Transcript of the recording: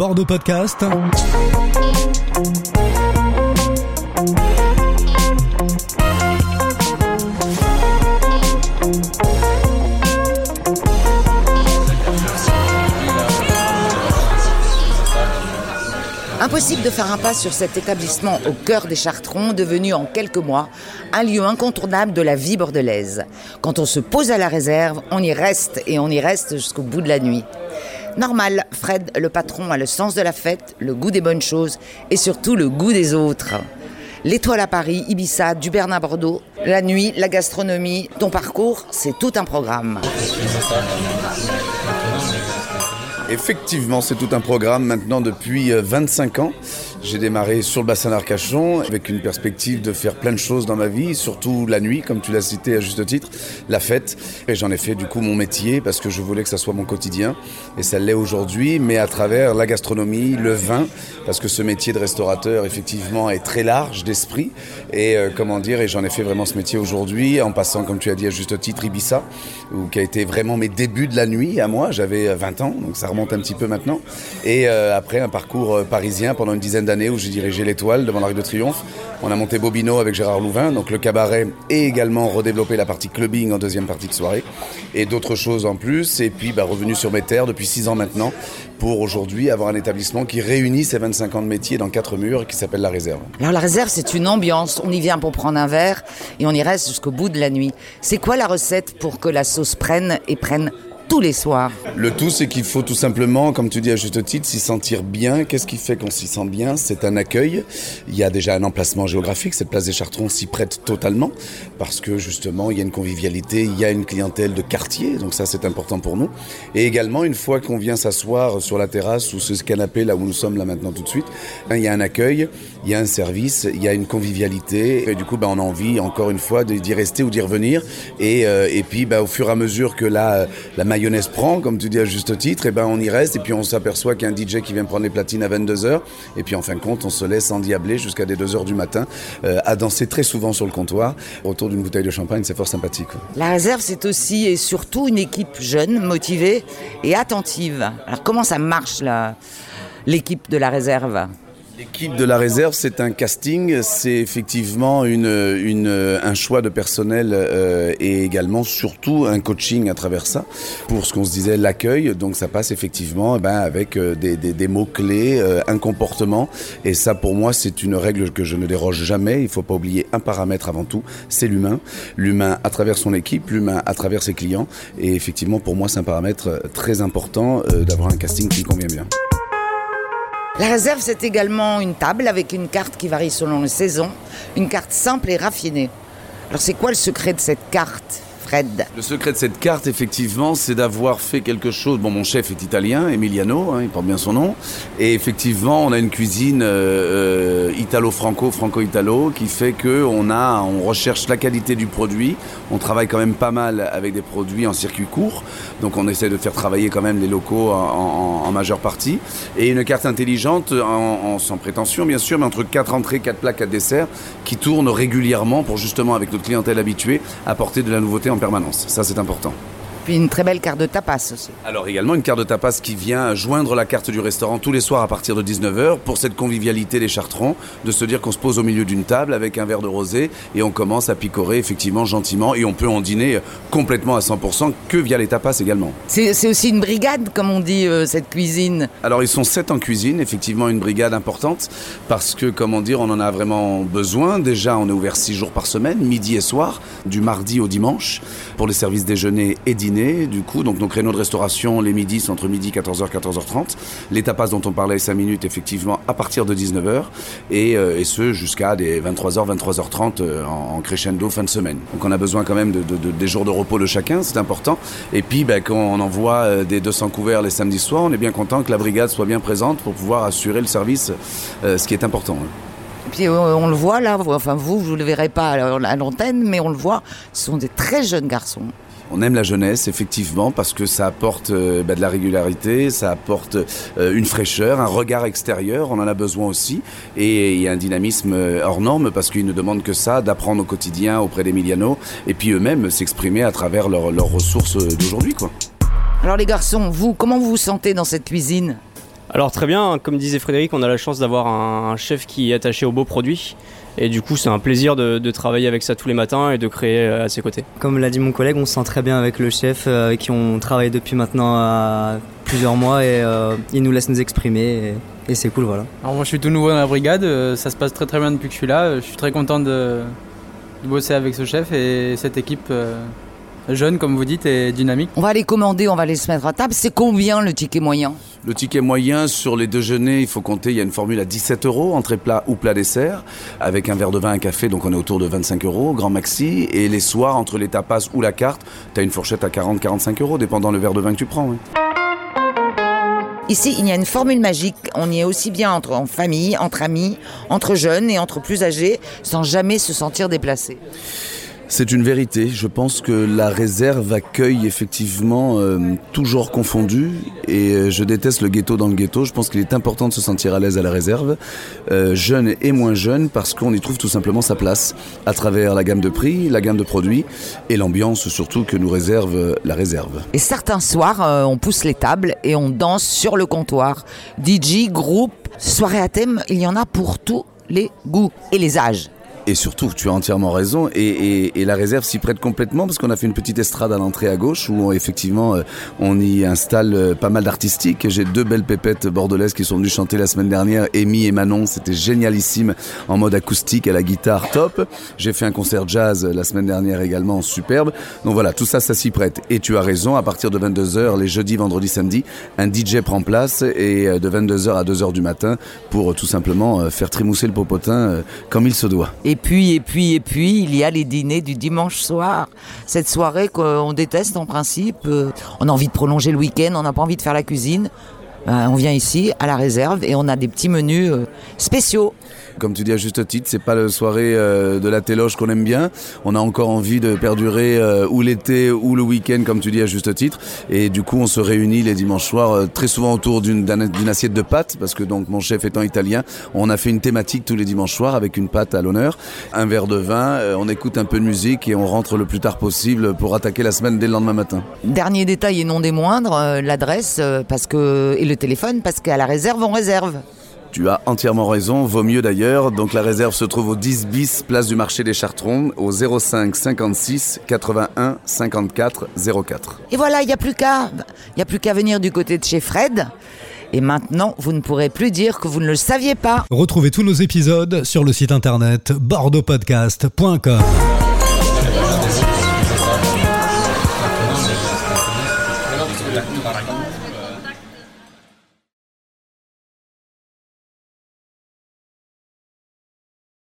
Bordeaux Podcast. Impossible de faire un pas sur cet établissement au cœur des Chartrons, devenu en quelques mois un lieu incontournable de la vie bordelaise. Quand on se pose à la réserve, on y reste et on y reste jusqu'au bout de la nuit. Normal, Fred, le patron, a le sens de la fête, le goût des bonnes choses et surtout le goût des autres. L'étoile à Paris, Ibiza, du Bernard Bordeaux, la nuit, la gastronomie, ton parcours, c'est tout un programme. Effectivement, c'est tout un programme maintenant depuis 25 euh, ans. J'ai démarré sur le bassin d'Arcachon avec une perspective de faire plein de choses dans ma vie, surtout la nuit, comme tu l'as cité à juste titre, la fête. Et j'en ai fait du coup mon métier parce que je voulais que ça soit mon quotidien. Et ça l'est aujourd'hui, mais à travers la gastronomie, le vin, parce que ce métier de restaurateur, effectivement, est très large d'esprit. Et euh, comment dire, et j'en ai fait vraiment ce métier aujourd'hui, en passant, comme tu as dit à juste titre, Ibiza, où, qui a été vraiment mes débuts de la nuit à moi. J'avais 20 ans, donc ça remonte un petit peu maintenant. Et euh, après, un parcours euh, parisien pendant une dizaine où j'ai dirigé l'Étoile devant l'Arc de Triomphe. On a monté Bobino avec Gérard Louvain, donc le cabaret, et également redéveloppé la partie clubbing en deuxième partie de soirée, et d'autres choses en plus. Et puis bah, revenu sur mes terres depuis six ans maintenant, pour aujourd'hui avoir un établissement qui réunit ces 25 ans de métier dans quatre murs, qui s'appelle La Réserve. Alors la Réserve, c'est une ambiance. On y vient pour prendre un verre et on y reste jusqu'au bout de la nuit. C'est quoi la recette pour que la sauce prenne et prenne tous les soirs. Le tout, c'est qu'il faut tout simplement, comme tu dis à juste titre, s'y sentir bien. Qu'est-ce qui fait qu'on s'y sent bien? C'est un accueil. Il y a déjà un emplacement géographique. Cette place des Chartrons s'y prête totalement parce que justement, il y a une convivialité, il y a une clientèle de quartier. Donc ça, c'est important pour nous. Et également, une fois qu'on vient s'asseoir sur la terrasse ou ce canapé là où nous sommes là maintenant tout de suite, ben, il y a un accueil, il y a un service, il y a une convivialité. Et du coup, ben, on a envie, encore une fois, d'y rester ou d'y revenir. Et, euh, puis, ben, au fur et à mesure que la, la mayonnaise prend, comme tu dis à juste titre, et ben on y reste et puis on s'aperçoit qu'il y a un DJ qui vient prendre les platines à 22h et puis en fin de compte on se laisse endiabler jusqu'à des 2h du matin euh, à danser très souvent sur le comptoir autour d'une bouteille de champagne, c'est fort sympathique. La réserve c'est aussi et surtout une équipe jeune, motivée et attentive. Alors comment ça marche l'équipe de la réserve? L'équipe de la réserve, c'est un casting, c'est effectivement une, une, un choix de personnel euh, et également surtout un coaching à travers ça pour ce qu'on se disait l'accueil. Donc ça passe effectivement eh ben, avec euh, des, des, des mots-clés, euh, un comportement. Et ça pour moi c'est une règle que je ne déroge jamais. Il ne faut pas oublier un paramètre avant tout, c'est l'humain. L'humain à travers son équipe, l'humain à travers ses clients. Et effectivement pour moi c'est un paramètre très important d'avoir un casting qui convient bien. La réserve, c'est également une table avec une carte qui varie selon les saisons, une carte simple et raffinée. Alors c'est quoi le secret de cette carte? Le secret de cette carte, effectivement, c'est d'avoir fait quelque chose. Bon, mon chef est italien, Emiliano, hein, il porte bien son nom. Et effectivement, on a une cuisine euh, euh, italo-franco, franco-italo, qui fait que on recherche la qualité du produit. On travaille quand même pas mal avec des produits en circuit court, donc on essaie de faire travailler quand même les locaux en, majeure partie. Et une carte intelligente, en, sans prétention bien sûr, mais entre 4 entrées, 4 plats, 4 desserts, qui tournent régulièrement pour justement avec notre clientèle habituée apporter de la nouveauté en permanence. Ça, c'est important. Puis une très belle carte de tapas aussi. Alors également une carte de tapas qui vient joindre la carte du restaurant tous les soirs à partir de 19h pour cette convivialité des chartrons, de se dire qu'on se pose au milieu d'une table avec un verre de rosé et on commence à picorer effectivement gentiment et on peut en dîner complètement à 100% que via les tapas également. C'est aussi une brigade comme on dit euh, cette cuisine Alors ils sont sept en cuisine, effectivement une brigade importante parce que comment dire on en a vraiment besoin. Déjà on est ouvert six jours par semaine, midi et soir, du mardi au dimanche pour les services déjeuner et dîner du coup. Donc nos créneaux de restauration, les midis, entre midi 14h, 14h30. Les tapas dont on parlait 5 minutes, effectivement, à partir de 19h. Et, euh, et ce, jusqu'à des 23h, 23h30 euh, en, crescendo fin de semaine. Donc on a besoin quand même de, des jours de repos de chacun, c'est important. Et puis, ben, quand on envoie euh, des 200 couverts les samedis soirs, on est bien content que la brigade soit bien présente pour pouvoir assurer le service, ce qui est important. Hein. Puis on le voit là, enfin vous, vous ne le verrez pas à l'antenne, mais on le voit, ce sont des très jeunes garçons. On aime la jeunesse, effectivement, parce que ça apporte euh, bah, de la régularité, ça apporte euh, une fraîcheur, un regard extérieur, on en a besoin aussi, et il y a un dynamisme euh, hors norme, parce qu'ils ne demandent que ça, d'apprendre au quotidien auprès d'Emiliano, et puis eux-mêmes s'exprimer à travers leurs ressources d'aujourd'hui. Alors les garçons, vous, comment vous vous sentez dans cette cuisine? Alors très bien, comme disait Frédéric, on a la chance d'avoir un chef qui est attaché aux beaux produits. Et du coup, c'est un plaisir de, travailler avec ça tous les matins et de créer à ses côtés. Comme l'a dit mon collègue, on se sent très bien avec le chef avec qui on travaille depuis maintenant plusieurs mois et il nous laisse nous exprimer et, c'est cool voilà. Alors moi je suis tout nouveau dans la brigade, ça se passe très très bien depuis que je suis là, je suis très content de, de bosser avec ce chef et cette équipe jeune, comme vous dites, et dynamique. On va les commander, on va les se mettre à table. C'est combien le ticket moyen? Le ticket moyen sur les déjeuners, il faut compter, il y a une formule à 17 euros, entrée plat ou plat dessert, avec un verre de vin, un café, donc on est autour de 25 euros, grand maxi. Et les soirs, entre les tapas ou la carte, tu as une fourchette à 40-45 euros, dépendant le verre de vin que tu prends. Ici, il y a une formule magique. On y est aussi bien entre en famille, entre amis, entre jeunes et entre plus âgés, sans jamais se sentir déplacé. C'est une vérité. Je pense que la réserve accueille effectivement euh, toujours confondu et euh, je déteste le ghetto dans le ghetto. Je pense qu'il est important de se sentir à l'aise à la réserve, euh, jeune et moins jeune, parce qu'on y trouve tout simplement sa place à travers la gamme de prix, la gamme de produits et l'ambiance surtout que nous réserve la réserve. Et certains soirs, on pousse les tables et on danse sur le comptoir. DJ, groupe, soirée à thème, il y en a pour tous les goûts et les âges. Et surtout, tu as entièrement raison. Et, la réserve s'y prête complètement parce qu'on a fait une petite estrade à l'entrée à gauche où effectivement euh, on y installe euh, pas mal d'artistiques. J'ai deux belles pépettes bordelaises qui sont venues chanter la semaine dernière, Amy et Manon. C'était génialissime en mode acoustique à la guitare top. J'ai fait un concert jazz la semaine dernière également, superbe. Donc voilà, tout ça, ça s'y prête. Et tu as raison, à partir de 22h, les jeudis, vendredis, samedis, un DJ prend place et euh, de 22h à 2h du matin pour tout simplement faire trémousser le popotin comme il se doit. Et puis, et puis, et puis, il y a les dîners du dimanche soir. Cette soirée qu'on déteste en principe. Euh, on a envie de prolonger le week-end, on n'a pas envie de faire la cuisine. Euh, on vient ici à la réserve et on a des petits menus euh, spéciaux. Comme tu dis à juste titre, c'est pas la soirée euh, de la téloge qu'on aime bien. On a encore envie de perdurer ou l'été ou le week-end, comme tu dis à juste titre. Et du coup, on se réunit les dimanches soirs très souvent autour d'une assiette de pâtes, parce que donc mon chef étant italien, on a fait une thématique tous les dimanches soirs avec une pâte à l'honneur, un verre de vin, on écoute un peu de musique et on rentre le plus tard possible pour attaquer la semaine dès le lendemain matin. Dernier détail et non des moindres, l'adresse, parce que le téléphone parce qu'à la réserve, on réserve. Tu as entièrement raison, vaut mieux d'ailleurs. Donc la réserve se trouve au 10 bis, place du marché des Chartrons, au 05 56 81 54 04. Et voilà, il n'y a plus qu'à, il a plus qu'à venir du côté de chez Fred. Et maintenant, vous ne pourrez plus dire que vous ne le saviez pas. Retrouvez tous nos épisodes sur le site internet bordeauxpodcast.com.